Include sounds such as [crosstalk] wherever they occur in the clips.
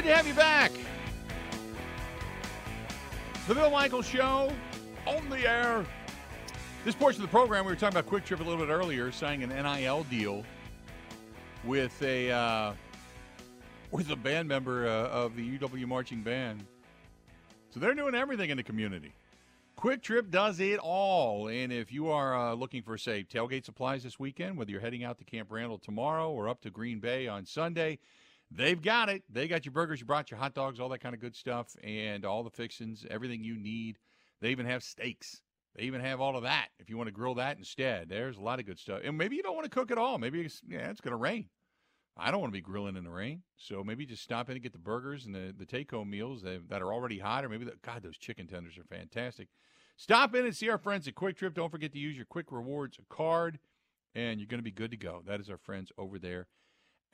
Good to have you back. The Bill Michaels Show on the air. This portion of the program, we were talking about Kwik Trip a little bit earlier, signing an NIL deal with a uh, with a band member uh, of the UW marching band. So they're doing everything in the community. Kwik Trip does it all. And if you are uh, looking for, say, tailgate supplies this weekend, whether you're heading out to Camp Randall tomorrow or up to Green Bay on Sunday, they've got it. They got your burgers, you brought your hot dogs, all that kind of good stuff, and all the fixings, everything you need. They even have steaks. They even have all of that if you want to grill that instead. There's a lot of good stuff. And maybe you don't want to cook at all. Maybe it's, yeah, it's going to rain. I don't want to be grilling in the rain. So maybe just stop in and get the burgers and the, the take home meals that, that are already hot, or maybe, the, God, those chicken tenders are fantastic. Stop in and see our friends at Kwik Trip. Don't forget to use your Kwik Rewards card, and you're going to be good to go. That is our friends over there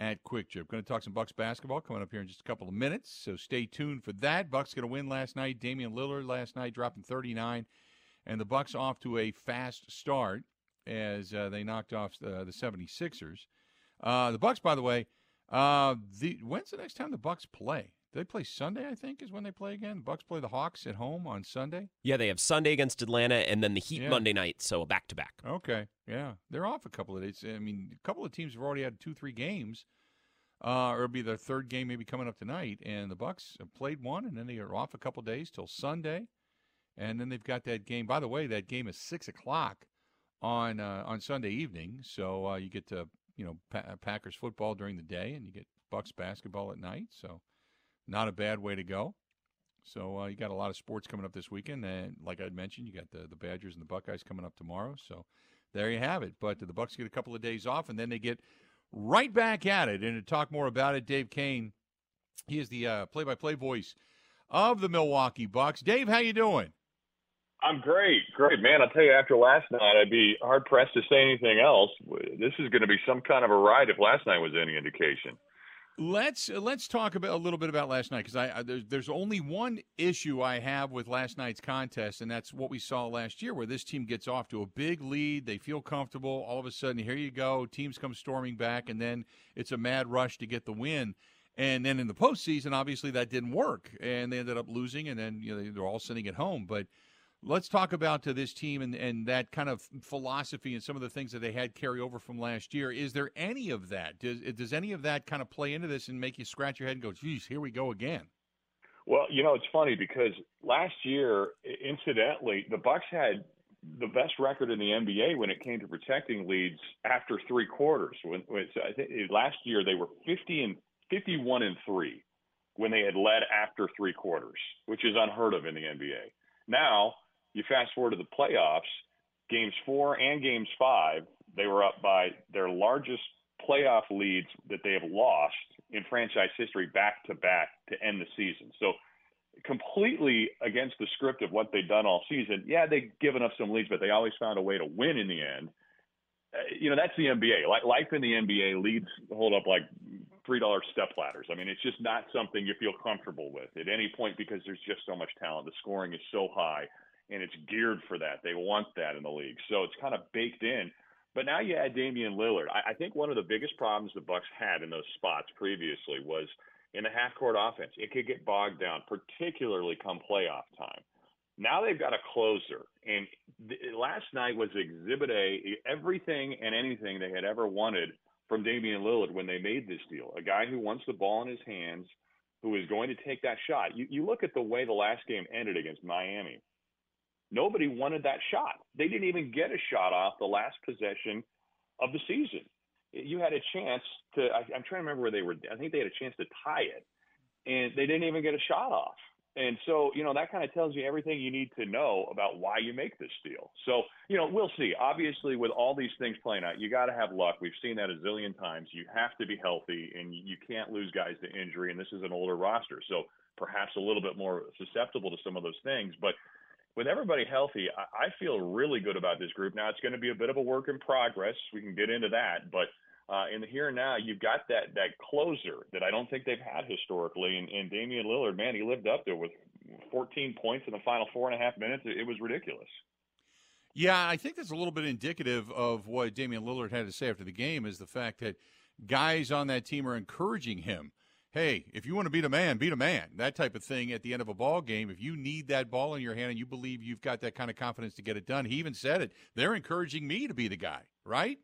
at Kwik Trip. Going to talk some Bucks basketball coming up here in just a couple of minutes, so stay tuned for that. Bucks going to win last night. Damian Lillard last night dropping 39, and the Bucks off to a fast start as uh, they knocked off uh, the 76ers. Uh, the Bucks, by the way, uh, the when's the next time the Bucks play? They play Sunday? I think is when they play again. Bucks play the Hawks at home on Sunday. Yeah, they have Sunday against Atlanta, and then the Heat yeah. Monday night. So a back to back. Okay, yeah, they're off a couple of days. I mean, a couple of teams have already had two, three games. Uh, or it'll be their third game, maybe coming up tonight. And the Bucks have played one, and then they are off a couple of days till Sunday, and then they've got that game. By the way, that game is six o'clock on uh, on Sunday evening, so uh, you get to you know pa- Packers football during the day, and you get Bucks basketball at night. So not a bad way to go. So uh, you got a lot of sports coming up this weekend, and like I mentioned, you got the the Badgers and the Buckeyes coming up tomorrow. So there you have it. But the Bucks get a couple of days off, and then they get right back at it. And to talk more about it, Dave Koehn, he is the uh, play-by-play voice of the Milwaukee Bucks. Dave, how you doing? I'm great, great man. I'll tell you, after last night, I'd be hard pressed to say anything else. This is going to be some kind of a ride if last night was any indication. Let's uh, let's talk about a little bit about last night because I, I there's, there's only one issue I have with last night's contest, and that's what we saw last year, where this team gets off to a big lead, they feel comfortable, all of a sudden here you go, teams come storming back, and then it's a mad rush to get the win. And then in the postseason, obviously that didn't work, and they ended up losing, and then you know they're all sitting at home. But Let's talk about to this team and, and that kind of philosophy and some of the things that they had carry over from last year. Is there any of that? Does, does any of that kind of play into this and make you scratch your head and go, geez, here we go again? Well, you know, it's funny because last year, incidentally, the Bucks had the best record in the NBA when it came to protecting leads after three quarters. When, when I think eh, last year they were 50 and 51 and three when they had led after three quarters, which is unheard of in the NBA. Now you fast forward to the playoffs, games four and games five, they were up by their largest playoff leads that they have lost in franchise history back to back to end the season. So completely against the script of what they've done all season. Yeah, they've given up some leads, but they always found a way to win in the end. Uh, you know, that's the NBA. Like life in the NBA, leads hold up like three dollar step ladders. I mean, it's just not something you feel comfortable with at any point because there's just so much talent. The scoring is so high and it's geared for that. They want that in the league, so it's kind of baked in. But now you add Damian Lillard. I, I think one of the biggest problems the Bucks had in those spots previously was in the half court offense. It could get bogged down, particularly come playoff time. Now they've got a closer, and th- last night was Exhibit A. Everything and anything they had ever wanted from Damian Lillard when they made this deal. A guy who wants the ball in his hands, who is going to take that shot. You, you look at the way the last game ended against Miami. Nobody wanted that shot. They didn't even get a shot off the last possession of the season. You had a chance to. I, I'm trying to remember where they were. I think they had a chance to tie it, and they didn't even get a shot off. And so, you know, that kind of tells you everything you need to know about why you make this deal. So, you know, we'll see. Obviously, with all these things playing out, you got to have luck. We've seen that a zillion times. You have to be healthy, and you can't lose guys to injury. And this is an older roster, so perhaps a little bit more susceptible to some of those things. But with everybody healthy, I, I feel really good about this group. Now it's going to be a bit of a work in progress. We can get into that, but uh, in the here and now, you've got that that closer that I don't think they've had historically. And, and Damian Lillard, man, he lived up there with 14 points in the final four and a half minutes. It, it was ridiculous. Yeah, I think that's a little bit indicative of what Damian Lillard had to say after the game is the fact that guys on that team are encouraging him hey, if you want to beat a man, beat a man. That type of thing at the end of a ball game. If you need that ball in your hand and you believe you've got that kind of confidence to get it done, he even said it. They're encouraging me to be the guy, right?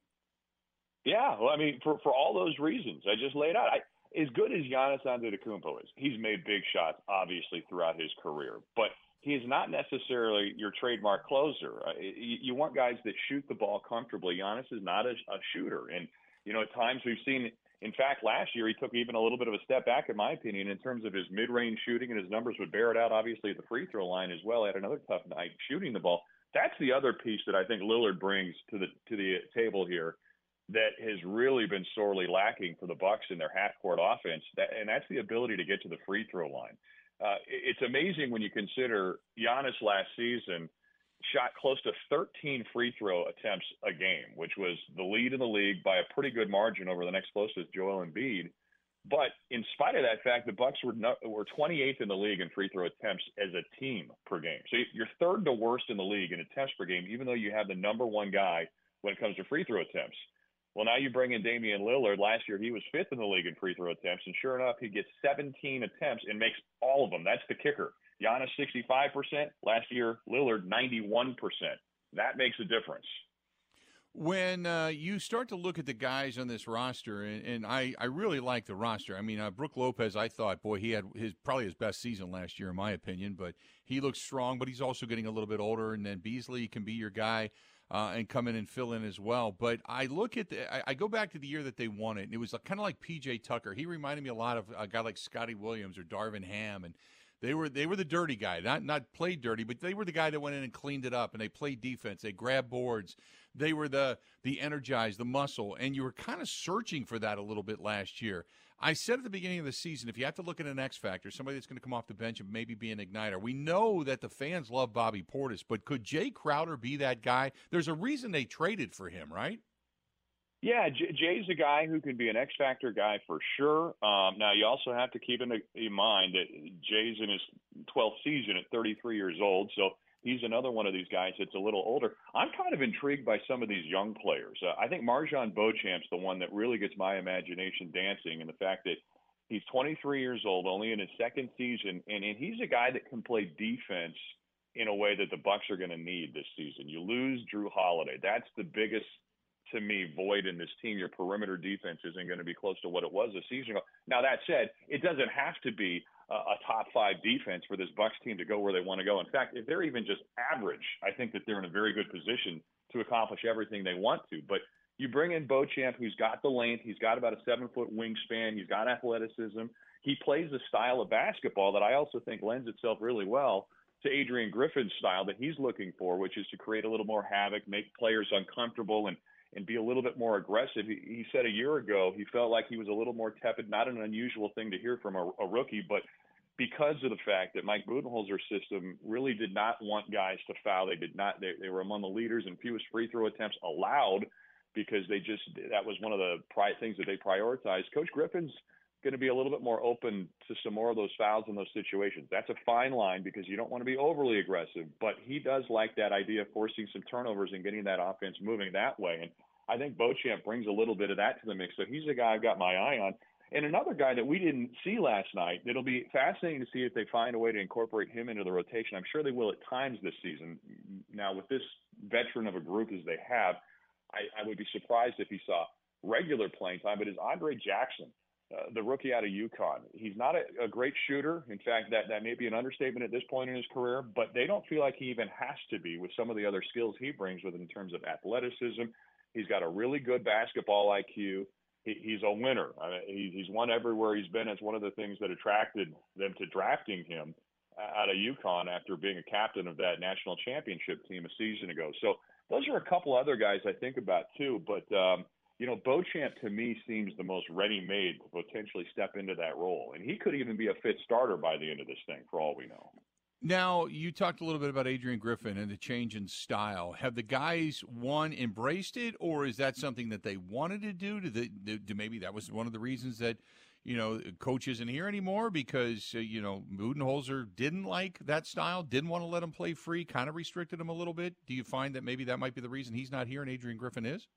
Yeah, well, I mean, for for all those reasons I just laid out, I, as good as Giannis Antetokounmpo is, he's made big shots obviously throughout his career, but he is not necessarily your trademark closer. Uh, you, you want guys that shoot the ball comfortably. Giannis is not a, a shooter, and you know at times we've seen. In fact, last year he took even a little bit of a step back, in my opinion, in terms of his mid-range shooting, and his numbers would bear it out. Obviously, at the free throw line as well, he had another tough night shooting the ball. That's the other piece that I think Lillard brings to the to the table here that has really been sorely lacking for the Bucks in their half-court offense, that, and that's the ability to get to the free throw line. Uh, it's amazing when you consider Giannis last season shot close to 13 free throw attempts a game, which was the lead in the league by a pretty good margin over the next closest, Joel Embiid. But in spite of that fact, the Bucks were were 28th in the league in free throw attempts as a team per game. So you're third to worst in the league in attempts per game, even though you have the number one guy when it comes to free throw attempts. Well, now you bring in Damian Lillard. Last year, he was fifth in the league in free throw attempts, and sure enough, he gets 17 attempts and makes all of them. That's the kicker. Giannis 65%. Last year, Lillard 91%. That makes a difference. When uh, you start to look at the guys on this roster, and, and I, I really like the roster. I mean, uh, Brook Lopez, I thought, boy, he had his probably his best season last year, in my opinion. But he looks strong, but he's also getting a little bit older. And then Beasley can be your guy uh, and come in and fill in as well. But I look at the, I, I go back to the year that they won it, and it was kind of like PJ Tucker. He reminded me a lot of a guy like Scotty Williams or Darvin Ham, and they were they were the dirty guy, not not played dirty, but they were the guy that went in and cleaned it up, and they played defense. They grabbed boards. They were the the energized, the muscle, and you were kind of searching for that a little bit last year. I said at the beginning of the season, if you have to look at an X factor, somebody that's going to come off the bench and maybe be an igniter. We know that the fans love Bobby Portis, but could Jae Crowder be that guy? There's a reason they traded for him, right? Yeah, Jae's a guy who can be an X factor guy for sure. Um, now you also have to keep in, in mind that Jae's in his 12th season at 33 years old, so he's another one of these guys that's a little older. I'm kind of intrigued by some of these young players. Uh, I think MarJon Beauchamp's the one that really gets my imagination dancing, and the fact that he's 23 years old, only in his second season, and, and he's a guy that can play defense in a way that the Bucks are going to need this season. You lose Jrue Holiday. That's the biggest to me void in this team. Your perimeter defense isn't going to be close to what it was a season ago. Now that said, it doesn't have to be a top five defense for this Bucks team to go where they want to go. In fact, if they're even just average, I think that they're in a very good position to accomplish everything they want to. But you bring in Beauchamp, who's got the length, he's got about a seven foot wingspan, he's got athleticism. He plays a style of basketball that I also think lends itself really well to Adrian Griffin's style that he's looking for, which is to create a little more havoc, make players uncomfortable, and and be a little bit more aggressive. He, he said a year ago he felt like he was a little more tepid. Not an unusual thing to hear from a, a rookie, but because of the fact that Mike Budenholzer's system really did not want guys to foul. They did not. They, they were among the leaders in fewest free throw attempts allowed because they just that was one of the pri- things that they prioritized. Coach Griffin's going to be a little bit more open to some more of those fouls in those situations. That's a fine line because you don't want to be overly aggressive, but he does like that idea of forcing some turnovers and getting that offense moving that way. And I think Beauchamp brings a little bit of that to the mix. So he's a guy I've got my eye on. And another guy that we didn't see last night, it'll be fascinating to see if they find a way to incorporate him into the rotation. I'm sure they will at times this season. Now, with this veteran of a group as they have, I, I would be surprised if he saw regular playing time, but is Andre Jackson. Uh, the rookie out of UConn. He's not a, a, great shooter. In fact, that, that may be an understatement at this point in his career, but they don't feel like he even has to be with some of the other skills he brings with in terms of athleticism. He's got a really good basketball IQ. He, he's a winner. I mean, he, he's won everywhere he's been. It's one of the things that attracted them to drafting him out of UConn after being a captain of that national championship team a season ago. So those are a couple other guys I think about too. But um, you know, Beauchamp to me seems the most ready-made to potentially step into that role, and he could even be a fit starter by the end of this thing, for all we know. Now, you talked a little bit about Adrian Griffin and the change in style. Have the guys one embraced it, or is that something that they wanted to do? Do, do maybe that was one of the reasons that you know coach isn't here anymore because uh, you know Budenholzer didn't like that style, didn't want to let him play free, kind of restricted him a little bit. Do you find that maybe that might be the reason he's not here and Adrian Griffin is?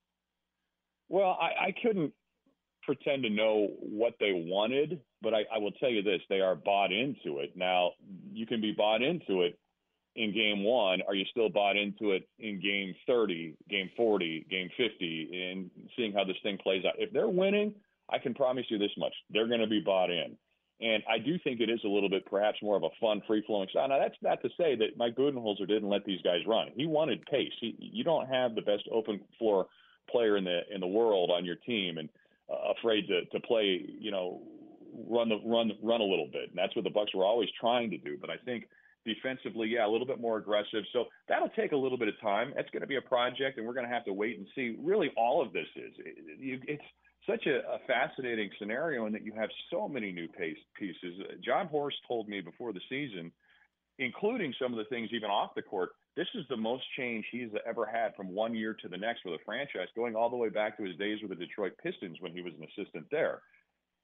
Well, I, I couldn't pretend to know what they wanted, but I, I will tell you this: they are bought into it. Now, you can be bought into it in game one. Are you still bought into it in game 30, game 40, game 50, and seeing how this thing plays out? If they're winning, I can promise you this much: they're going to be bought in. And I do think it is a little bit, perhaps, more of a fun, free-flowing style. Now, that's not to say that Mike Budenholzer didn't let these guys run. He wanted pace. He, you don't have the best open floor player in the in the world on your team, and uh, afraid to to play, you know, run the run run a little bit. And that's what the Bucks were always trying to do. But I think defensively, yeah, a little bit more aggressive. So that'll take a little bit of time. That's going to be a project, and we're going to have to wait and see. Really, all of this is it, it's such a, a fascinating scenario in that you have so many new pace pieces. Jon Horst told me before the season, including some of the things even off the court. This is the most change he's ever had from one year to the next with a franchise, going all the way back to his days with the Detroit Pistons when he was an assistant there.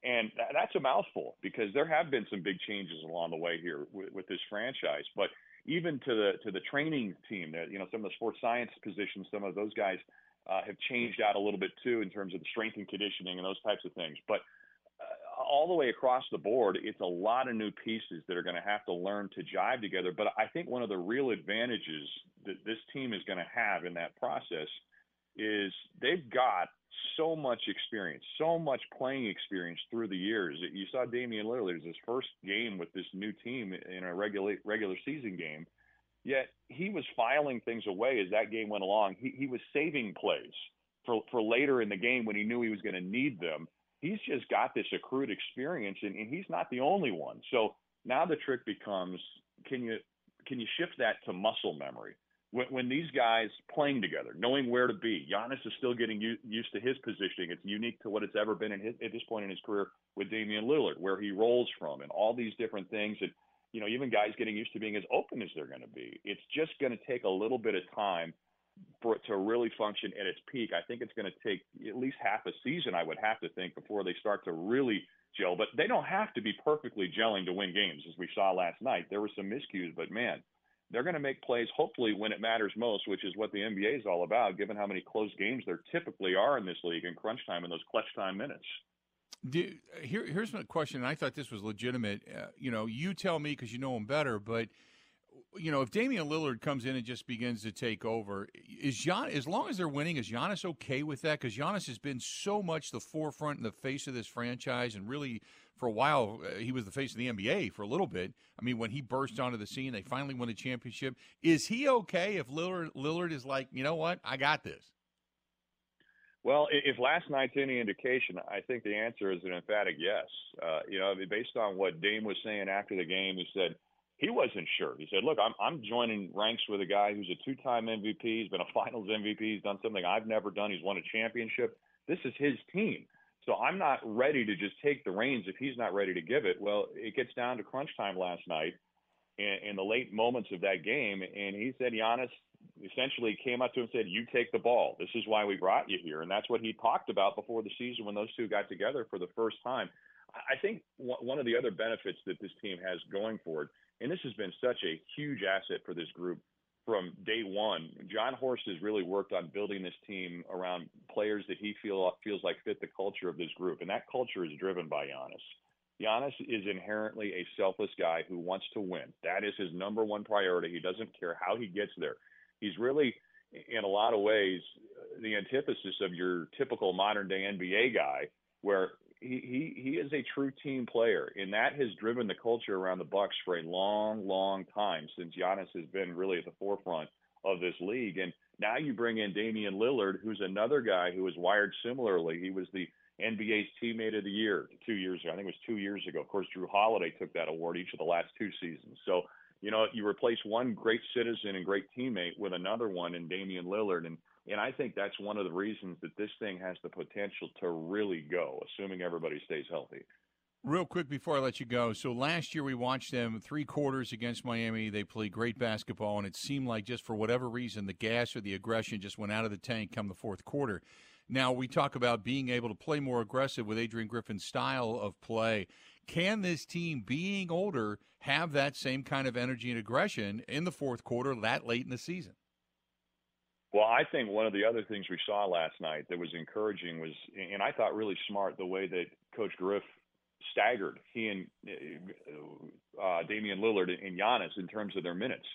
And that's a mouthful because there have been some big changes along the way here with, with this franchise. But even to the to the training team, that you know some of the sports science positions, some of those guys uh, have changed out a little bit too in terms of the strength and conditioning and those types of things. But all the way across the board, it's a lot of new pieces that are going to have to learn to jive together. But I think one of the real advantages that this team is going to have in that process is they've got so much experience, so much playing experience through the years. You saw Damian Lillard's his first game with this new team in a regular regular season game Yet he was filing things away as that game went along. He, he was saving plays for, for later in the game when he knew he was going to need them. He's just got this accrued experience, and, and he's not the only one. So now the trick becomes can you can you shift that to muscle memory? When, when these guys playing together, knowing where to be, Giannis is still getting u- used to his positioning. It's unique to what it's ever been his, at this point in his career with Damian Lillard, where he rolls from, and all these different things. And you know, even guys getting used to being as open as they're going to be. It's just going to take a little bit of time for it to really function at its peak. I think it's going to take at least half a season, I would have to think, before they start to really gel. But they don't have to be perfectly gelling to win games, as we saw last night. There were some miscues, but man, they're going to make plays hopefully when it matters most, which is what the NBA is all about, given how many close games there typically are in this league in crunch time and those clutch time minutes. Do, here, here's my question. I thought this was legitimate. Uh, you know, you tell me because you know them better. But you know, if Damian Lillard comes in and just begins to take over, is Gian, as long as they're winning, is Giannis okay with that? Because Giannis has been so much the forefront and the face of this franchise, and really for a while uh, he was the face of the NBA for a little bit. I mean, when he burst onto the scene, they finally won a championship. Is he okay if Lillard Lillard is like, you know what, I got this? Well, if last night's any indication, I think the answer is an emphatic yes. Uh, you know, based on what Dame was saying after the game, he said he wasn't sure. He said, "Look, I'm I'm joining ranks with a guy who's a two-time MVP. He's been a Finals MVP. He's done something I've never done. He's won a championship. This is his team. So I'm not ready to just take the reins if he's not ready to give it. Well, it gets down to crunch time last night, in, in the late moments of that game, and he said Giannis essentially came up to him and said, "You take the ball. This is why we brought you here." And that's what he talked about before the season when those two got together for the first time. I think one of the other benefits that this team has going forward, and this has been such a huge asset for this group from day one. Jon Horst has really worked on building this team around players that he feel feels like fit the culture of this group, and that culture is driven by Giannis. Giannis is inherently a selfless guy who wants to win. That is his number one priority. He doesn't care how he gets there he's really in a lot of ways the antithesis of your typical modern day NBA guy, where he, he he is a true team player, and that has driven the culture around the Bucks for a long, long time since Giannis has been really at the forefront of this league. And now you bring in Damian Lillard, who's another guy who was wired similarly. He was the NBA's teammate of the year two years ago. I think it was two years ago. Of course, Jrue Holiday took that award each of the last two seasons. So you know, you replace one great citizen and great teammate with another one in Damian Lillard. And, and I think that's one of the reasons that this thing has the potential to really go, assuming everybody stays healthy. Real quick before I let you go. So last year we watched them three quarters against Miami. They played great basketball, and it seemed like just for whatever reason, the gas or the aggression just went out of the tank come the fourth quarter. Now we talk about being able to play more aggressive with Adrian Griffin's style of play. Can this team, being older, have that same kind of energy and aggression in the fourth quarter that late in the season? Well, I think one of the other things we saw last night that was encouraging was, and I thought really smart, the way that Coach Griff staggered he and uh, Damian Lillard and Giannis in terms of their minutes.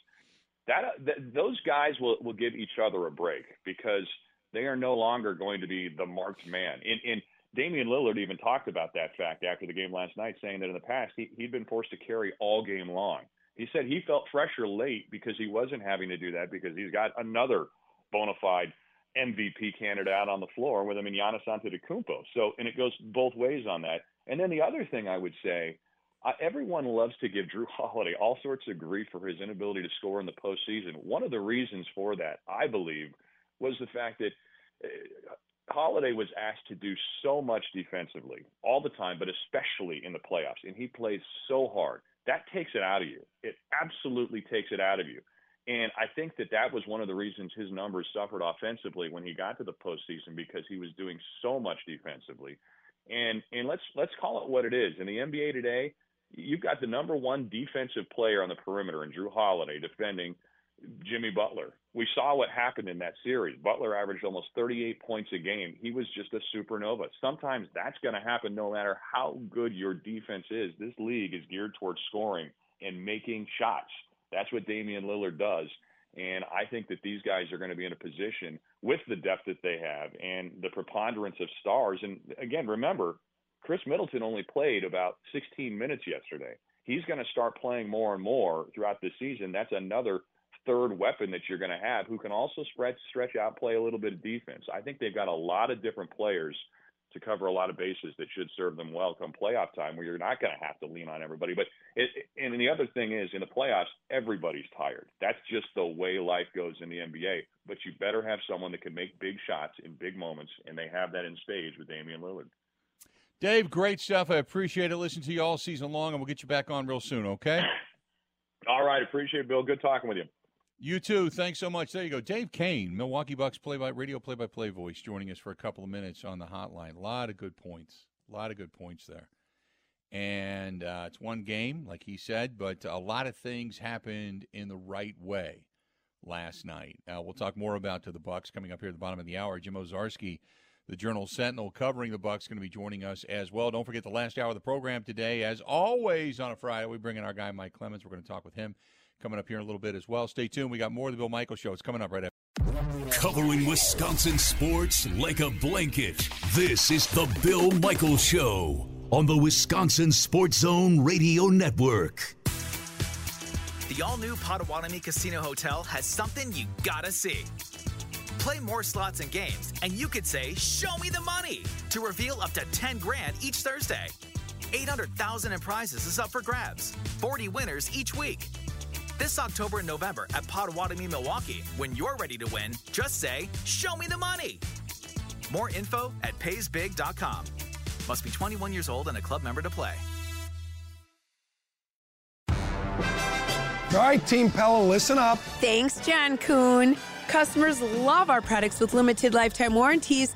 That, that those guys will will give each other a break because they are no longer going to be the marked man. And, and Damian Lillard even talked about that fact after the game last night, saying that in the past he, he'd been forced to carry all game long. He said he felt fresher late because he wasn't having to do that because he's got another bona fide MVP candidate out on the floor with him and Giannis Antetokounmpo. So, and it goes both ways on that. And then the other thing I would say, uh, everyone loves to give Jrue [laughs] Holiday all sorts of grief for his inability to score in the postseason. One of the reasons for that, I believe, was the fact that uh, Holiday was asked to do so much defensively all the time, but especially in the playoffs, and he plays so hard. That takes it out of you. It absolutely takes it out of you. And I think that that was one of the reasons his numbers suffered offensively when he got to the postseason because he was doing so much defensively. And and let's let's call it what it is. In the NBA today, you've got the number one defensive player on the perimeter in Jrue Holiday defending Jimmy Butler. We saw what happened in that series. Butler averaged almost 38 points a game. He was just a supernova. Sometimes that's going to happen no matter how good your defense is. This league is geared towards scoring and making shots. That's what Damian Lillard does. And I think that these guys are going to be in a position with the depth that they have and the preponderance of stars. And again, remember, Khris Middleton only played about 16 minutes yesterday. He's going to start playing more and more throughout the season. That's another third weapon that you're going to have who can also stretch stretch out, play a little bit of defense. I think they've got a lot of different players to cover a lot of bases that should serve them well come playoff time, where you're not going to have to lean on everybody. But it, and the other thing is, in the playoffs, everybody's tired. That's just the way life goes in the NBA. But you better have someone that can make big shots in big moments, and they have that in stage with Damian Lillard. Dave, great stuff. I appreciate it. Listen to you all season long, and we'll get you back on real soon. Okay. [laughs] All right, appreciate it, Bill. Good talking with you. You too. Thanks so much. There you go. Dave Koehn, Milwaukee Bucks play by radio play by play voice, joining us for a couple of minutes on the hotline. A lot of good points. A lot of good points there. And uh, it's one game, like he said, but a lot of things happened in the right way last night. Uh, we'll talk more about to the Bucks coming up here at the bottom of the hour. Jim Owczarski, the Journal Sentinel, covering the Bucks, going to be joining us as well. Don't forget the last hour of the program today, as always on a Friday. We bring in our guy Mike Clemens. We're going to talk with him coming up here in a little bit as well. Stay tuned. We got more of the Bill Michaels Show. It's coming up right after. Covering Wisconsin sports like a blanket. This is the Bill Michaels Show on the Wisconsin Sports Zone Radio Network. The all new Potawatomi Casino Hotel has something you gotta see. Play more slots and games, and you could say, Show me the money to reveal up to 10 grand each Thursday. 800,000 in prizes is up for grabs, 40 winners each week. This October and November at Potawatomi, Milwaukee. When you're ready to win, just say, Show me the money. More info at paysbig.com. Must be 21 years old and a club member to play. All right, Team Pella, listen up. Thanks, John Kuhn. Customers love our products with limited lifetime warranties.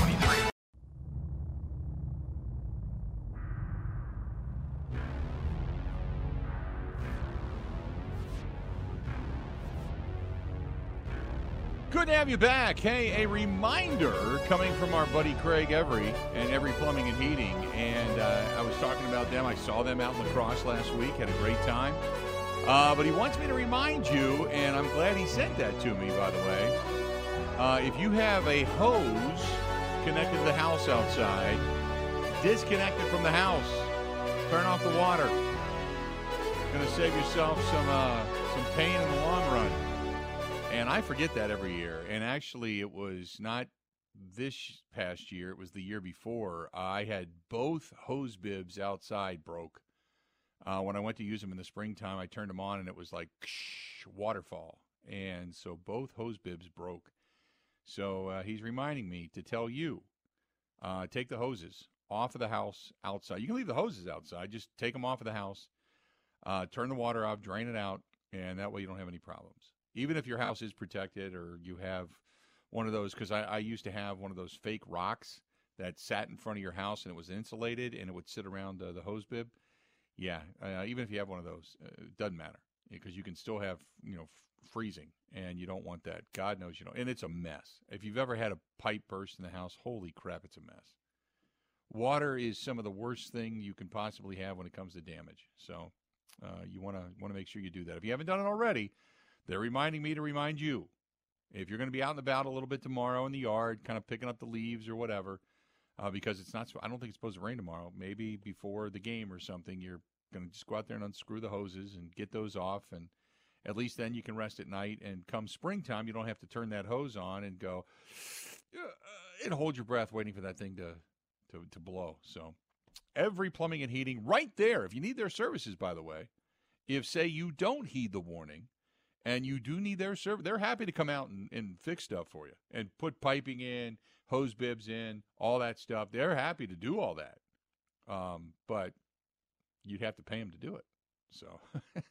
Good to have you back. Hey, a reminder coming from our buddy Craig Every and Every Plumbing and Heating. And uh, I was talking about them. I saw them out in La Crosse last week. Had a great time. Uh, but he wants me to remind you, and I'm glad he sent that to me, by the way. Uh, if you have a hose connected to the house outside, disconnect it from the house. Turn off the water. Going to save yourself some uh, some pain in the long run. And I forget that every year. And actually, it was not this past year; it was the year before. I had both hose bibs outside broke. Uh, when I went to use them in the springtime, I turned them on and it was like waterfall, and so both hose bibs broke. So uh, he's reminding me to tell you, uh, take the hoses off of the house outside. You can leave the hoses outside; just take them off of the house uh, turn the water off, drain it out, and that way you don't have any problems. Even if your house is protected or you have one of those, because I, I used to have one of those fake rocks that sat in front of your house and it was insulated and it would sit around uh, the hose bib. Yeah, uh, even if you have one of those, uh, it doesn't matter because you can still have you know f- freezing and you don't want that. God knows you know, and it's a mess. If you've ever had a pipe burst in the house, holy crap, it's a mess. Water is some of the worst thing you can possibly have when it comes to damage. So uh, you want to want to make sure you do that. If you haven't done it already, they're reminding me to remind you. If you're going to be out and about a little bit tomorrow in the yard, kind of picking up the leaves or whatever, uh, because it's not. I don't think it's supposed to rain tomorrow. Maybe before the game or something, you're going to just go out there and unscrew the hoses and get those off, and at least then you can rest at night. And come springtime, you don't have to turn that hose on and go uh, and hold your breath waiting for that thing to to, to blow. So Every plumbing and heating right there. If you need their services, by the way, if say you don't heed the warning and you do need their service, they're happy to come out and, and fix stuff for you and put piping in, hose bibs in, all that stuff. They're happy to do all that. Um, but you'd have to pay them to do it. So [laughs]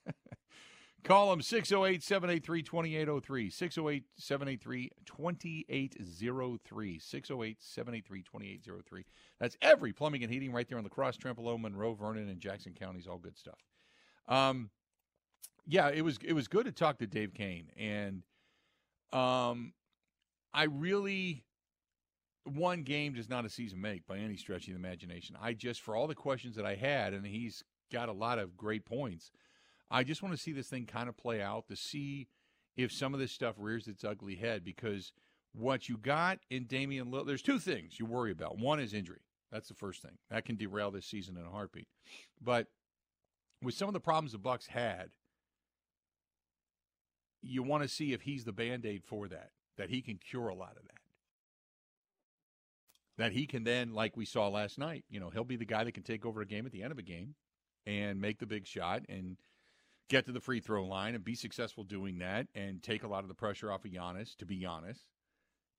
Call them 608 783 2803. 608 783 2803. 608 783 2803. That's every plumbing and heating right there on La Crosse, Trempealeau, Monroe, Vernon, and Jackson counties. All good stuff. Um, yeah, it was it was good to talk to Dave Koehn, and um, I really one game does not a season make by any stretch of the imagination. I just for all the questions that I had, and he's got a lot of great points. I just want to see this thing kind of play out to see if some of this stuff rears its ugly head because what you got in Damian Lillard, there's two things you worry about. One is injury. That's the first thing. That can derail this season in a heartbeat. But with some of the problems the Bucks had, you want to see if he's the band-aid for that, that he can cure a lot of that. That he can then, like we saw last night, you know, he'll be the guy that can take over a game at the end of a game and make the big shot and – get to the free throw line and be successful doing that and take a lot of the pressure off of Giannis, to be honest.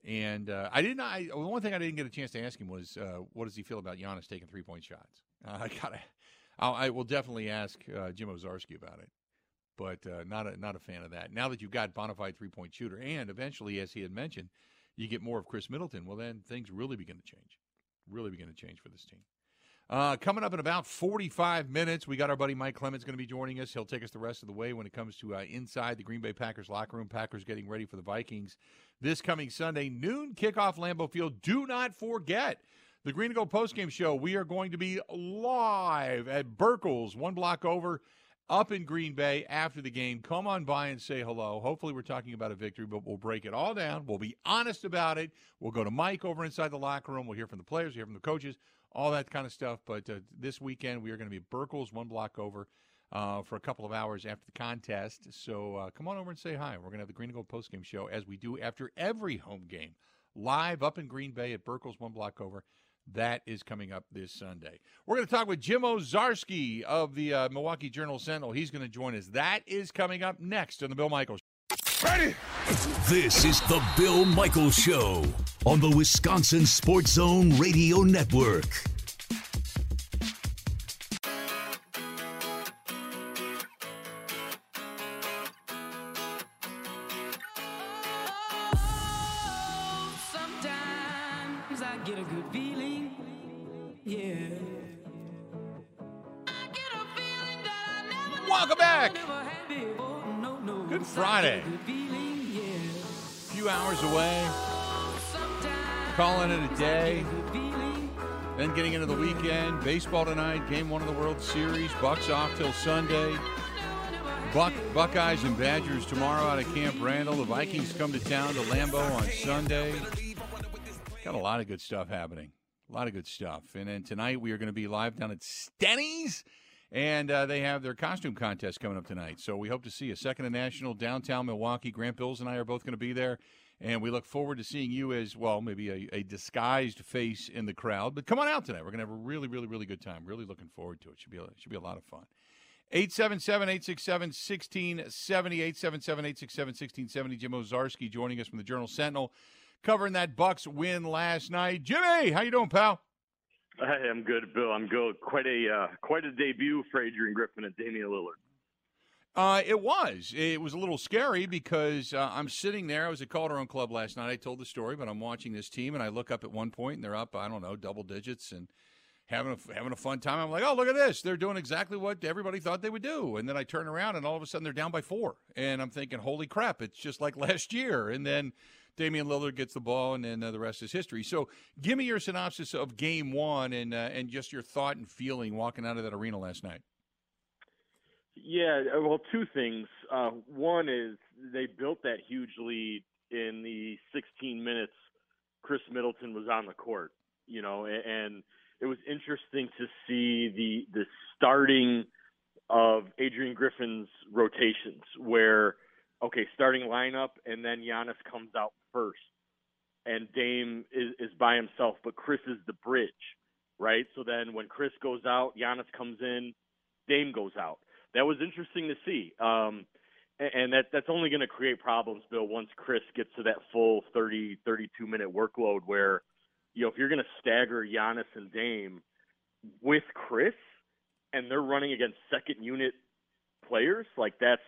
And uh, I didn't. I the one thing I didn't get a chance to ask him was, uh, what does he feel about Giannis taking three point shots? Uh, [laughs] I gotta. I'll, I will definitely ask uh, Jim Owczarski about it, but uh, not a not a fan of that. Now that you've got bona fide three point shooter, and eventually, as he had mentioned, you get more of Khris Middleton. Well, then things really begin to change. Really begin to change for this team. Uh, coming up in about 45 minutes, we got our buddy Mike Clements going to be joining us. He'll take us the rest of the way when it comes to uh, inside the Green Bay Packers locker room. Packers getting ready for the Vikings this coming Sunday, noon kickoff Lambeau Field. Do not forget the Green and Gold postgame show. We are going to be live at Burkle's, one block over up in Green Bay after the game. Come on by and say hello. Hopefully, we're talking about a victory, but we'll break it all down. We'll be honest about it. We'll go to Mike over inside the locker room. We'll hear from the players, hear from the coaches all that kind of stuff. But uh, this weekend, we are going to be Burkle's, one block over. Uh, for a couple of hours after the contest. So uh, come on over and say hi. We're going to have the Green and Gold postgame show as we do after every home game, live up in Green Bay at Burkle's one block over. That is coming up this Sunday. We're going to talk with Jim Owczarski of the uh, Milwaukee Journal Sentinel. He's going to join us. That is coming up next on the Bill Michaels. Ready? This is the Bill Michaels Show on the Wisconsin Sports Zone Radio Network. Back. Good Friday. A few hours away. Calling it a day. Then getting into the weekend. Baseball tonight. Game one of the World Series. Bucks off till Sunday. Buck Buckeyes and Badgers tomorrow out of Camp Randall. The Vikings come to town to Lambeau on Sunday. Got a lot of good stuff happening. A lot of good stuff. And then tonight we are going to be live down at Stenny's And uh, they have their costume contest coming up tonight. So we hope to see a second national downtown Milwaukee. Grant Bills and I are both going to be there. And we look forward to seeing you as well, maybe a, a disguised face in the crowd. But come on out tonight. We're going to have a really, really, really good time. Really looking forward to it. Should be a, should be a lot of fun. 877 867 1670. 877 867 1670. Jim Owczarski joining us from the Journal Sentinel, covering that Bucks win last night. Jimmy, how you doing, pal? Hey, I'm good, Bill. I'm good. Quite a uh, quite a debut for Adrian Griffin and Damian Lillard. Uh, it was. It was a little scary because uh, I'm sitting there. I was at Calderon Club last night. I told the story, but I'm watching this team, and I look up at one point, and they're up. I don't know, double digits, and having a, having a fun time. I'm like, oh, look at this. They're doing exactly what everybody thought they would do. And then I turn around, and all of a sudden they're down by four, and I'm thinking, holy crap! It's just like [laughs] last year. And then Damian Lillard gets the ball, and then uh, the rest is history. So, give me your synopsis of Game One, and uh, and just your thought and feeling walking out of that arena last night. Yeah, uh, well, two things. Uh, one is they built that huge lead in the 16 minutes Khris Middleton was on the court. You know, and it was interesting to see the the starting of Adrian Griffin's rotations, where okay, starting lineup, and then Giannis comes out first, and Dame is, is by himself, but Khris is the bridge, right? So then when Khris goes out, Giannis comes in, Dame goes out. That was interesting to see. Um, and that that's only going to create problems, Bill, once Khris gets to that full 30, 32 minute workload where, you know, if you're going to stagger Giannis and Dame with Khris and they're running against second unit players, like that's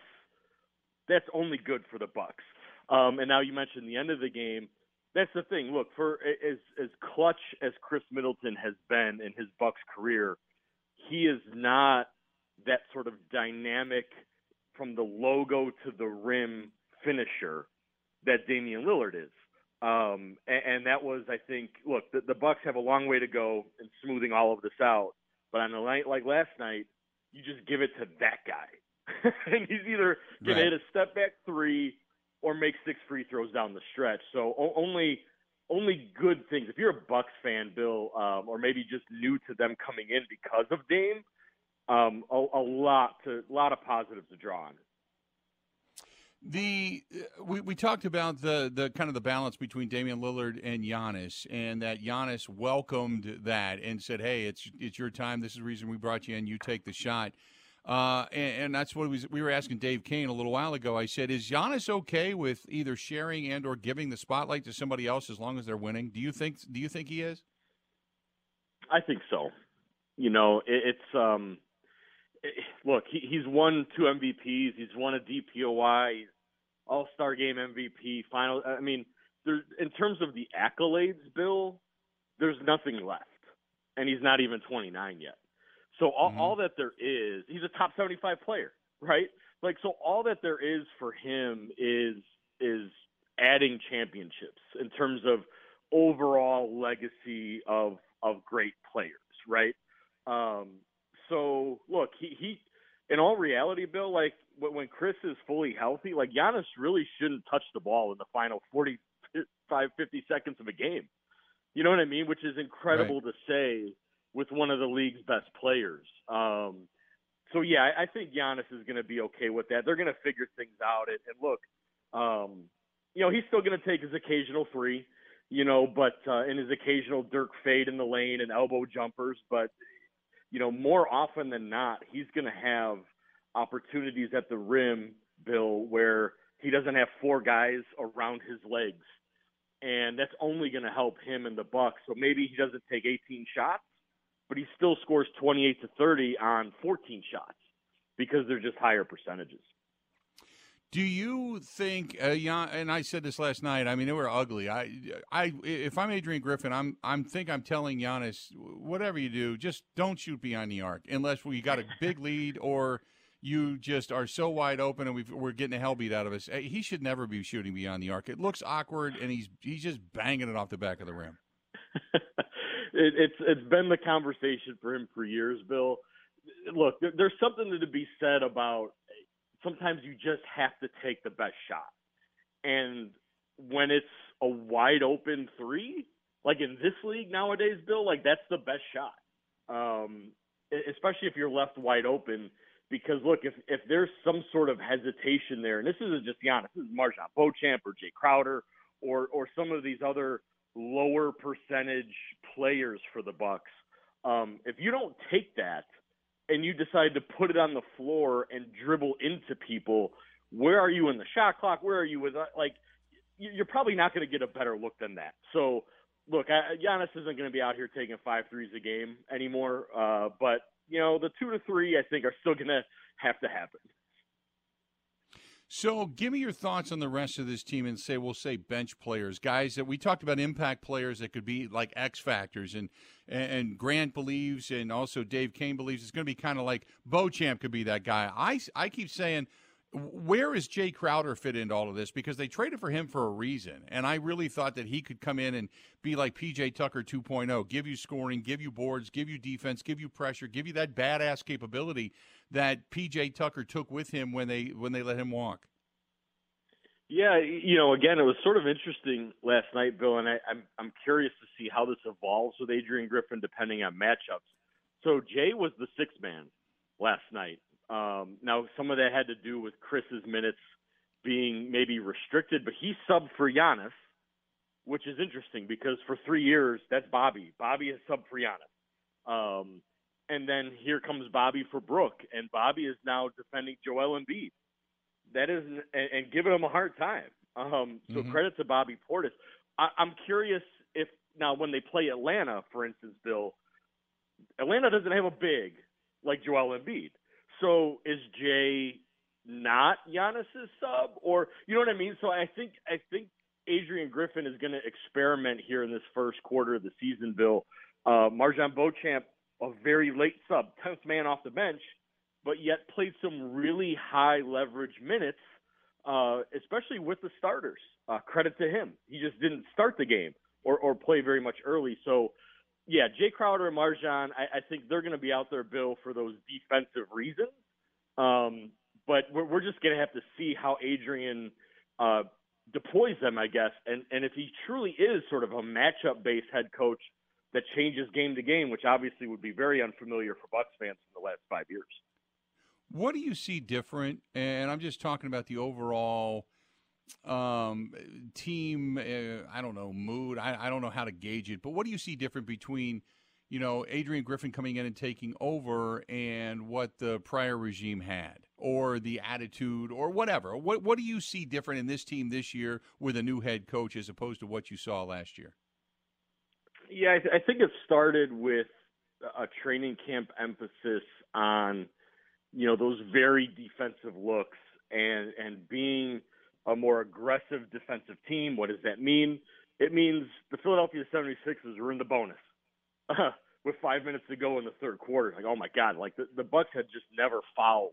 that's only good for the Bucks. Um, and now you mentioned the end of the game. That's the thing. Look, for as as clutch as Khris Middleton has been in his Bucks career, he is not that sort of dynamic from the logo to the rim finisher that Damian Lillard is. Um, and, and that was, I think, look, the, the Bucks have a long way to go in smoothing all of this out. But on a night like last night, you just give it to that guy, [laughs] and he's either going right. hit a step back three or make six free throws down the stretch. So only only good things. If you're a Bucks fan, Bill, um, or maybe just new to them coming in because of Dame, um, a, a, lot to a lot of positives to draw on. The we, we talked about the the kind of the balance between Damian Lillard and Giannis, and that Giannis welcomed that and said, "Hey, it's it's your time. This is the reason we brought you in. You take the shot." Uh, and, and, that's what we, we were asking Dave Koehn a little while ago. I said, "Is Giannis okay with either sharing and or giving the spotlight to somebody else as long as they're winning? Do you think Do you think he is?" I think so. You know, it, it's um, look, he, he's won two MVPs. He's won a DPOY, All Star Game MVP, final. I mean, there's in terms of the accolades, Bill, there's nothing left, and he's not even 29 yet. So all, mm-hmm. all that there is, he's a top 75 player, right? Like, so all that there is for him is is adding championships in terms of overall legacy of of great players, right? Um, so look, he he in all reality, Bill, like when Khris is fully healthy, like Giannis really shouldn't touch the ball in the final 45, 50 seconds of a game. You know what I mean? Which is incredible right. to say with one of the league's best players. Um, so yeah, I, I think Giannis is going to be okay with that. They're going to figure things out. And, and look, um, you know, he's still going to take his occasional three, you know, but uh, in his occasional Dirk fade in the lane and elbow jumpers. But you know, more often than not, he's going to have opportunities at the rim, Bill, where he doesn't have four guys around his legs. And that's only going to help him in the Bucks. So maybe he doesn't take 18 shots, but he still scores 28 to 30 on 14 shots because they're just higher percentages. Do you think? Uh, and I said this last night. I mean, they were ugly. I, I, if I'm Adrian Griffin, I'm, I'm think I'm telling Giannis, whatever you do, just don't shoot beyond the arc unless we got a big lead or you just are so wide open and we are getting the hell beat out of us. He should never be shooting beyond the arc. It looks awkward, and he's he's just banging it off the back of the rim. [laughs] it, it's it's been the conversation for him for years, Bill. Look, there, there's something to be said about sometimes you just have to take the best shot. And when it's a wide open three, like in this league nowadays, Bill, like that's the best shot. Um, especially if you're left wide open. Because look, if if there's some sort of hesitation there, and this isn't just Giannis, this is MarJon Beauchamp or Jae Crowder or or some of these other lower percentage players for the Bucks. Um, if you don't take that and you decide to put it on the floor and dribble into people, where are you in the shot clock? Where are you with uh, like? You're probably not going to get a better look than that. So, look, Giannis isn't going to be out here taking five threes a game anymore. Uh, but you know, the two to three, I think, are still going to have to happen. So, give me your thoughts on the rest of this team, and say we'll say bench players, guys that we talked about impact players that could be like X factors, and and Grant believes, and also Dave Koehn believes it's going to be kind of like Beauchamp could be that guy. I I keep saying. Where is Jae Crowder fit into all of this? Because they traded for him for a reason, and I really thought that he could come in and be like PJ Tucker 2.0, give you scoring, give you boards, give you defense, give you pressure, give you that badass capability that PJ Tucker took with him when they when they let him walk. Yeah, you know, again, it was sort of interesting last night, Bill, and I, I'm I'm curious to see how this evolves with Adrian Griffin depending on matchups. So Jae was the sixth man last night. Um, now some of that had to do with Khris's minutes being maybe restricted, but he subbed for Giannis, which is interesting because for three years that's Bobby. Bobby has subbed for Giannis. Um, and then here comes Bobby for Brook, and Bobby is now defending Joel Embiid. That is, and, and giving him a hard time. Um, so mm-hmm. credit to Bobby Portis. I, I'm curious if now when they play Atlanta, for instance, Bill, Atlanta doesn't have a big like Joel Embiid. So is Jae not Giannis's sub, or you know what I mean? So I think I think Adrian Griffin is going to experiment here in this first quarter of the season. Bill, uh, MarJon Beauchamp a very late sub, 10th man off the bench, but yet played some really high leverage minutes, uh, especially with the starters. Uh, credit to him. He just didn't start the game or, or play very much early. So, yeah, Jae Crowder and MarJon, I, I think they're going to be out there, Bill, for those defensive reasons. Um, but we're, we're just going to have to see how Adrian uh, deploys them, I guess. And, and if he truly is sort of a matchup based head coach – that changes game to game, which obviously would be very unfamiliar for Bucks fans in the last five years. What do you see different? And I'm just talking about the overall um, team. Uh, I don't know mood. I, I don't know how to gauge it, but what do you see different between? You know, Adrian Griffin coming in and taking over, and what the prior regime had, or the attitude, or whatever. What what do you see different in this team this year with a new head coach as opposed to what you saw last year? Yeah, I, th- I think it started with a training camp emphasis on, you know, those very defensive looks and and being a more aggressive defensive team. What does that mean? It means the Philadelphia 76ers were in the bonus uh, [laughs] with five minutes to go in the third quarter. Like, oh my God, like the, the Bucks had just never fouled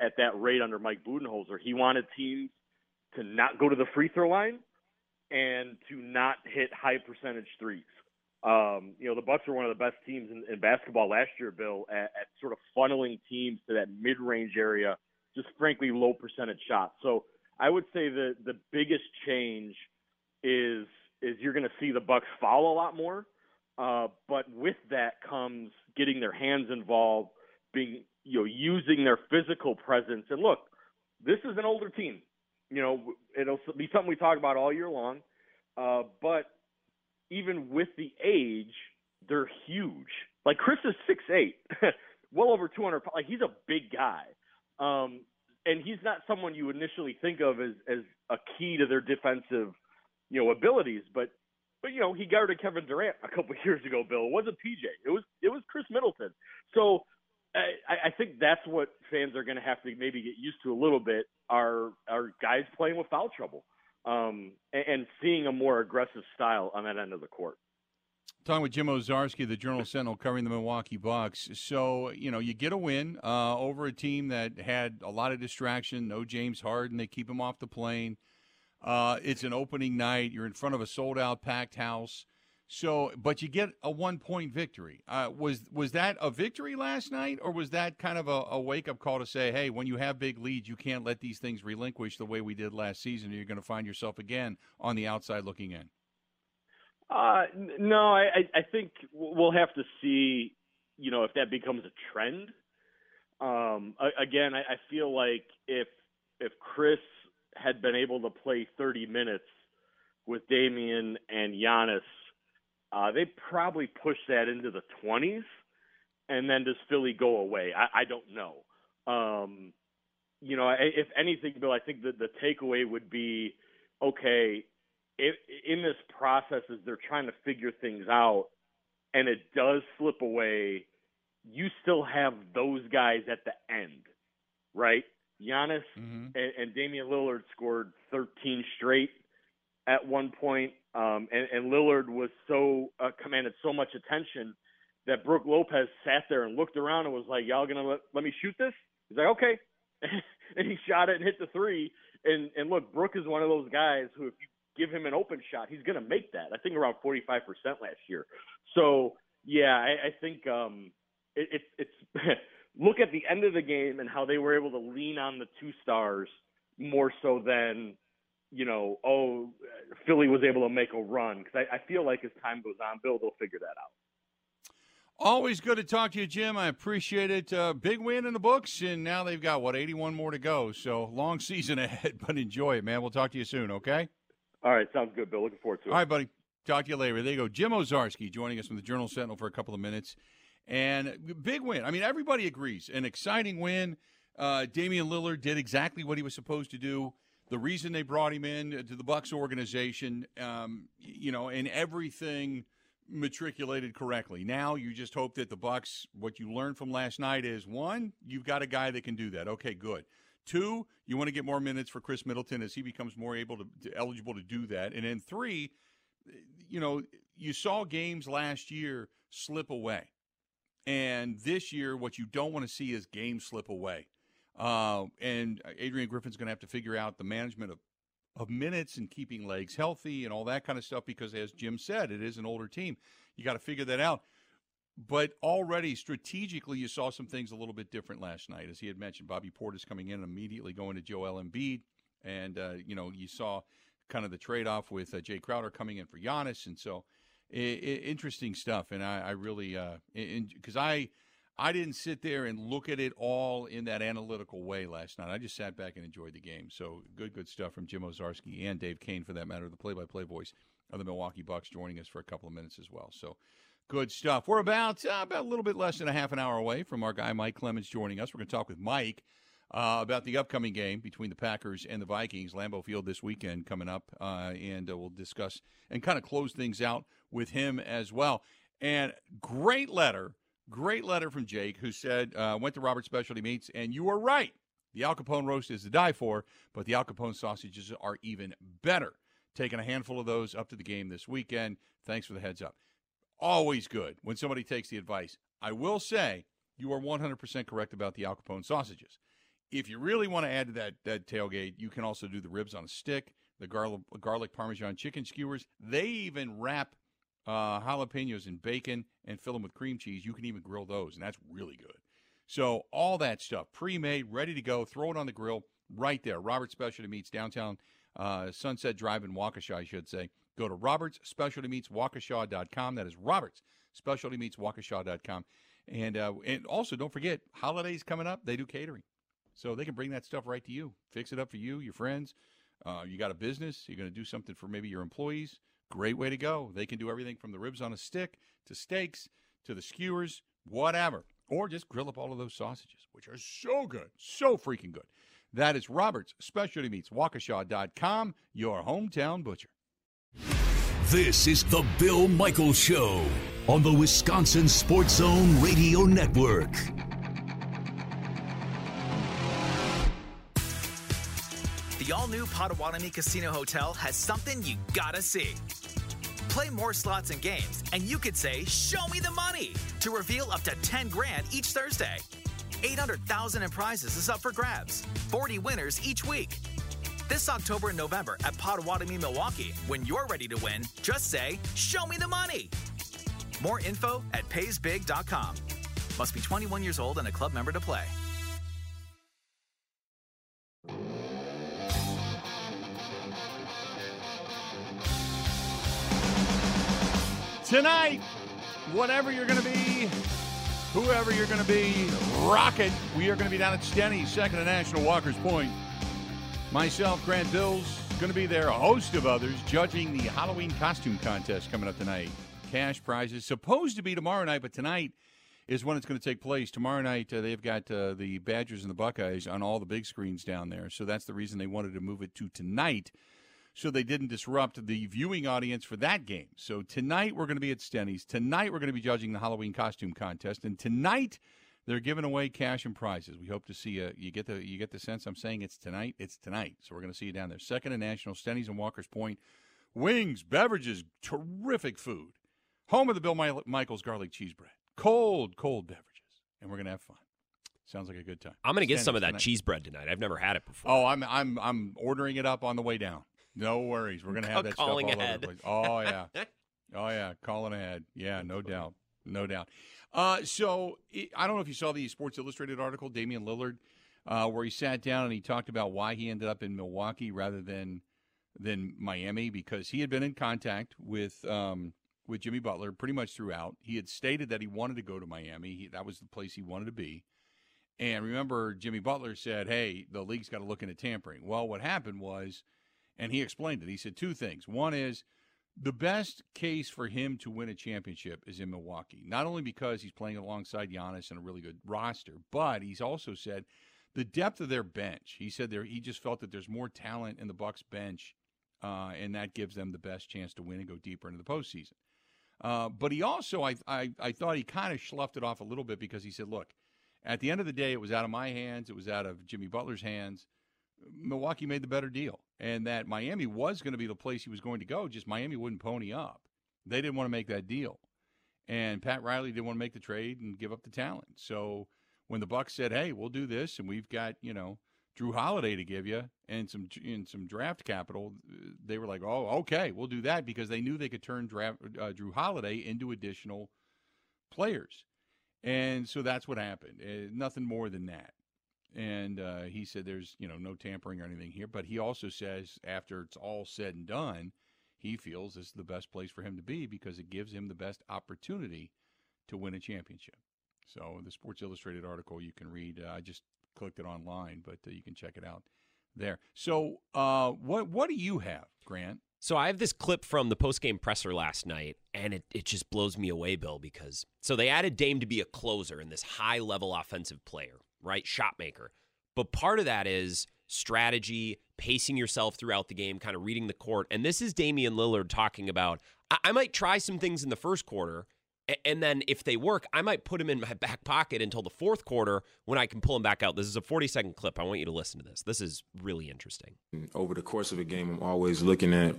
at that rate under Mike Budenholzer. He wanted teams to not go to the free throw line and to not hit high percentage threes. Um, you know, the Bucks were one of the best teams in, in basketball last year, Bill, at, at sort of funneling teams to that mid-range area, just frankly low percentage shots. So I would say the the biggest change is is you're going to see the Bucks foul a lot more, uh, but with that comes getting their hands involved, being you know using their physical presence. And look, this is an older team. You know, it'll be something we talk about all year long. Uh, but even with the age, they're huge. Like Khris is six eight, [laughs] well over two hundred. Like he's a big guy, um, and he's not someone you initially think of as as a key to their defensive, you know, abilities. But but you know he guarded Kevin Durant a couple of [laughs] years ago. Bill it wasn't PJ. It was it was Khris Middleton. So I, I think that's what fans are going to have to maybe get used to a little bit. Are are guys playing with foul trouble? um, and, and seeing a more aggressive style on that end of the court. Talking with Jim Owczarski, the Journal Sentinel, covering the Milwaukee Bucks. So you know you get a win uh, over a team that had a lot of distraction. No James Harden, they keep him off the plane. Uh, it's an opening night. You're in front of a sold out, packed house. So, but you get a one point victory. Uh, was was that a victory last night, or was that kind of a, a wake up call to say, hey, when you have big leads, you can't let these things relinquish the way we did last season, or you're going to find yourself again on the outside looking in? Uh, no, I, I think we'll have to see you know, if that becomes a trend. Um, again, I, I feel like if if Khris had been able to play 30 minutes with Damian and Giannis, uh, they probably push that into the 20s, and then does Philly go away? I, I don't know. Um, you know, if anything, Bill, I think that the takeaway would be, okay, if, in this process as they're trying to figure things out, and it does slip away, you still have those guys at the end, right? Giannis mm-hmm. and, and Damian Lillard scored 13 straight at one point, um, and, and Lillard was so uh, commanded so much attention that Brook Lopez sat there and looked around and was like, "Y'all gonna let, let me shoot this?" He's like, "Okay," [laughs] and he shot it and hit the three. And and look, Brook is one of those guys who, if you give him an open shot, he's gonna make that. I think around 45% last year. So yeah, I, I think um, it, it, it's [laughs] look at the end of the game and how they were able to lean on the two stars more so than you know, oh, Philly was able to make a run because I, I feel like as time goes on, Bill, they'll figure that out. Always good to talk to you, Jim. I appreciate it. Uh, big win in the books, and now they've got what 81 more to go. So long [laughs] season ahead, but enjoy it, man. We'll talk to you soon. Okay. All right, sounds good, Bill. Looking forward to it. All right, buddy. Talk to you later. There you go. Jim Owczarski joining us from the Journal Sentinel for a couple of minutes. And big win. I mean, everybody agrees. An exciting win. Uh, Damian Lillard did exactly what he was supposed to do. The reason they brought him in to the Bucks organization, um, you know, and everything matriculated correctly. Now you just hope that the Bucks. What you learned from last night is one, you've got a guy that can do that. Okay, good. Two, you want to get more minutes for Khris Middleton as he becomes more able to, to eligible to do that. And then three, you know, you saw games last year slip away. And this year, what you don't want to see is games slip away. Uh, and Adrian Griffin's going to have to figure out the management of, of minutes and keeping legs healthy and all that kind of stuff because, as Jim said, it is an older team. You got to figure that out. But already strategically, you saw some things a little bit different last night. As he had mentioned, Bobby Portis coming in and immediately going to Joel Embiid. And, uh, you know, you saw kind of the trade off with uh, Jae Crowder coming in for Giannis. And so interesting stuff. And I, I really, because uh, I, I didn't sit there and look at it all in that analytical way last night. I just sat back and enjoyed the game. So good, good stuff from Jim Owczarski and Dave Koehn, for that matter, the play-by-play voice of the Milwaukee Bucks, joining us for a couple of minutes as well. So good stuff. We're about uh, about a little bit less than a half an hour away from our guy Mike Clemens joining us. We're going to talk with Mike uh, about the upcoming game between the Packers and the Vikings, Lambeau Field this weekend coming up, uh, and uh, we'll discuss and kind of close things out with him as well. And great letter, great letter from Jake, who said uh, went to Robert Specialty Meats, and you are right. The Al Capone roast is to die for, but the Al Capone sausages are even better. Taking a handful of those up to the game this weekend. Thanks for the heads up. Always good when somebody takes the advice. I will say you are 100% correct about the Al Capone sausages if you really want to add to that that tailgate, you can also do the ribs on a stick, the garlic garlic parmesan chicken skewers. They even wrap uh, jalapenos in bacon and fill them with cream cheese. You can even grill those, and that's really good. So all that stuff pre-made, ready to go. Throw it on the grill right there. Robert Specialty Meats downtown uh, Sunset Drive in Waukesha, I should say. Go to Robert's Specialty Meats Waukesha.com. That is Robert's Specialty Meats Waukesha.com. And uh, and also don't forget holidays coming up. They do catering. So they can bring that stuff right to you, fix it up for you, your friends. Uh, you got a business, you're going to do something for maybe your employees. Great way to go. They can do everything from the ribs on a stick to steaks to the skewers, whatever. Or just grill up all of those sausages, which are so good, so freaking good. That is Robert's Specialty Meats, Waukesha.com, your hometown butcher. This is the Bill Michaels Show on the Wisconsin Sports Zone Radio Network. The all new Potawatomi Casino Hotel has something you gotta see. Play more slots and games, and you could say, Show me the money! to reveal up to 10 grand each Thursday. 800,000 in prizes is up for grabs. 40 winners each week. This October and November at Potawatomi, Milwaukee, when you're ready to win, just say, Show me the money! More info at paysbig.com. Must be 21 years old and a club member to play. Tonight, whatever you're going to be whoever you're going to be rocking, we are going to be down at Stenny's, second and National Walker's Point. Myself, Grant Bills, going to be there. A host of others judging the Halloween costume contest coming up tonight. Cash prizes supposed to be tomorrow night, but tonight is when it's going to take place. Tomorrow night, uh, they've got uh, the Badgers and the Buckeyes on all the big screens down there. So that's the reason they wanted to move it to tonight so they didn't disrupt the viewing audience for that game. So tonight we're going to be at Stenny's. Tonight we're going to be judging the Halloween costume contest, and tonight they're giving away cash and prizes. We hope to see you. You get the you get the sense I'm saying it's tonight. It's tonight. So we're going to see you down there. Second and National, Stenny's and Walker's Point. Wings, beverages, terrific food. Home of the Bill Michaels garlic cheese bread. Cold, cold beverages, and we're going to have fun. Sounds like a good time. I'm going to get Stenny's some of that tonight. cheese bread tonight. I've never had it before. Oh, I'm I'm I'm ordering it up on the way down. No worries. We're gonna have that Calling stuff all ahead. over the place. Oh yeah. [laughs] oh yeah. Calling ahead. Yeah, no doubt. No doubt. Uh, so I- I don't know if you saw the Sports Illustrated article, Damian Lillard, uh, where he sat down and he talked about why he ended up in Milwaukee rather than than Miami because he had been in contact with um, with Jimmy Butler pretty much throughout. He had stated that he wanted to go to Miami. He, that was the place he wanted to be. And remember, Jimmy Butler said, "Hey, the league's got to look into tampering." Well, what happened was, and he explained it. He said two things. One is the best case for him to win a championship is in Milwaukee. Not only because he's playing alongside Giannis and a really good roster, but he's also said the depth of their bench. He said there he just felt that there's more talent in the Bucks bench, uh, and that gives them the best chance to win and go deeper into the postseason. Uh, but he also, I, I, I thought he kind of sloughed it off a little bit because he said, look, at the end of the day, it was out of my hands. It was out of Jimmy Butler's hands. Milwaukee made the better deal, and that Miami was going to be the place he was going to go. Just Miami wouldn't pony up. They didn't want to make that deal, and Pat Riley didn't want to make the trade and give up the talent. So when the Bucks said, "Hey, we'll do this, and we've got you know Jrue Holiday to give you and some and some draft capital," they were like, "Oh, okay, we'll do that," because they knew they could turn draft, uh, Jrue Holiday into additional players. And so that's what happened. Uh, nothing more than that. And uh, he said there's, you know, no tampering or anything here. But he also says after it's all said and done, he feels this is the best place for him to be because it gives him the best opportunity to win a championship. So the Sports Illustrated article you can read. Uh, I just clicked it online, but uh, you can check it out there. So uh, what what do you have, Grant? So I have this clip from the postgame presser last night, and it, it just blows me away, Bill, because so they added Dame to be a closer and this high level offensive player, right? Shot maker. But part of that is strategy, pacing yourself throughout the game, kind of reading the court. And this is Damian Lillard talking about I, I might try some things in the first quarter. And then if they work, I might put them in my back pocket until the fourth quarter when I can pull them back out. This is a 40 second clip. I want you to listen to this. This is really interesting. Over the course of a game, I'm always looking at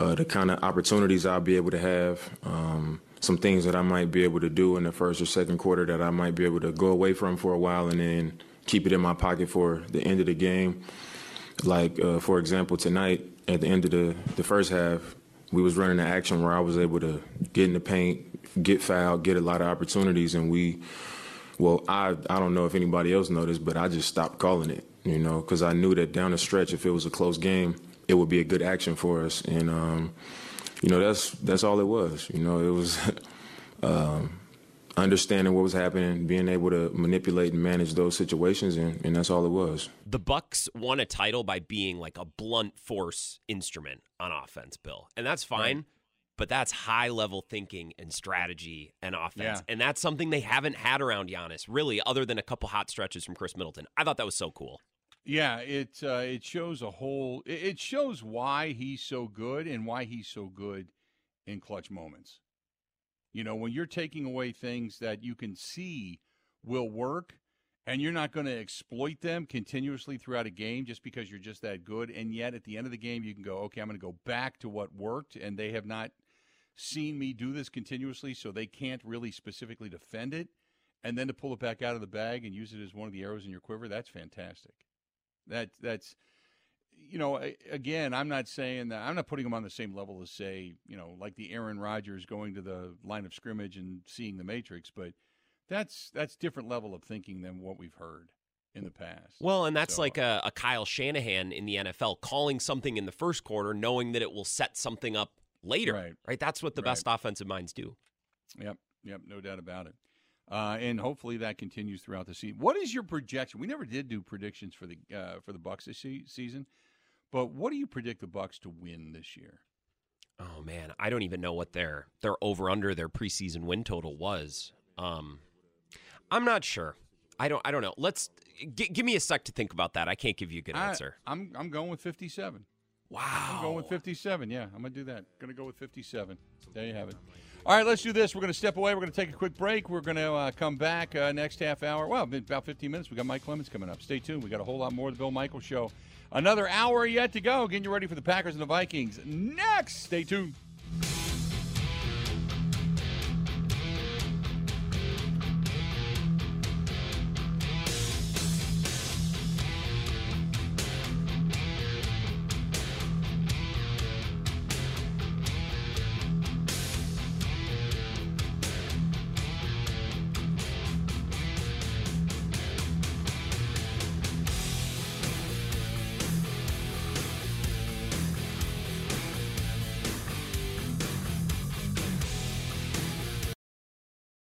uh, the kind of opportunities I'll be able to have, um, some things that I might be able to do in the first or second quarter that I might be able to go away from for a while and then keep it in my pocket for the end of the game. Like, uh, for example, tonight at the end of the, the first half, we was running an action where I was able to get in the paint, get fouled, get a lot of opportunities, and we well, I I don't know if anybody else noticed, but I just stopped calling it, you know, because I knew that down the stretch, if it was a close game, it would be a good action for us, and um, you know that's that's all it was. You know, it was [laughs] um, understanding what was happening, being able to manipulate and manage those situations, and, and that's all it was. The Bucks won a title by being like a blunt force instrument on offense, Bill. And that's fine, but that's high level thinking and strategy and offense. Yeah. And that's something they haven't had around Giannis, really, other than a couple hot stretches from Khris Middleton. I thought that was so cool. Yeah, it uh, it shows a whole. It shows why he's so good and why he's so good in clutch moments. You know, when you're taking away things that you can see will work, and you're not going to exploit them continuously throughout a game just because you're just that good, and yet at the end of the game you can go, okay, I'm going to go back to what worked, and they have not seen me do this continuously, so they can't really specifically defend it, and then to pull it back out of the bag and use it as one of the arrows in your quiver, that's fantastic. That that's you know again I'm not saying that I'm not putting them on the same level as say you know like the Aaron Rodgers going to the line of scrimmage and seeing the matrix, but that's that's different level of thinking than what we've heard in the past. Well, and that's So, like uh, a, a Kyle Shanahan in the NFL calling something in the first quarter, knowing that it will set something up later. Right. Right. That's what the Right. best offensive minds do. Yep, yep, no doubt about it. Uh, and hopefully that continues throughout the season. What is your projection? We never did do predictions for the uh, for the Bucks this se- season, but what do you predict the Bucks to win this year? Oh man, I don't even know what their their over under their preseason win total was. Um, I'm not sure. I don't. I don't know. Let's g- give me a sec to think about that. I can't give you a good I- answer. I'm I'm going with 57. Wow. I'm going with 57. Yeah, I'm going to do that. To go with 57. There you have it. All right, let's do this. We're going to step away. We're going to take a quick break. We're going to uh, come back uh, next half hour. Well, about 15 minutes. We got Mike Clemens coming up. Stay tuned. We got a whole lot more of the Bill Michaels Show. Another hour yet to go. Getting you ready for the Packers and the Vikings next. Stay tuned.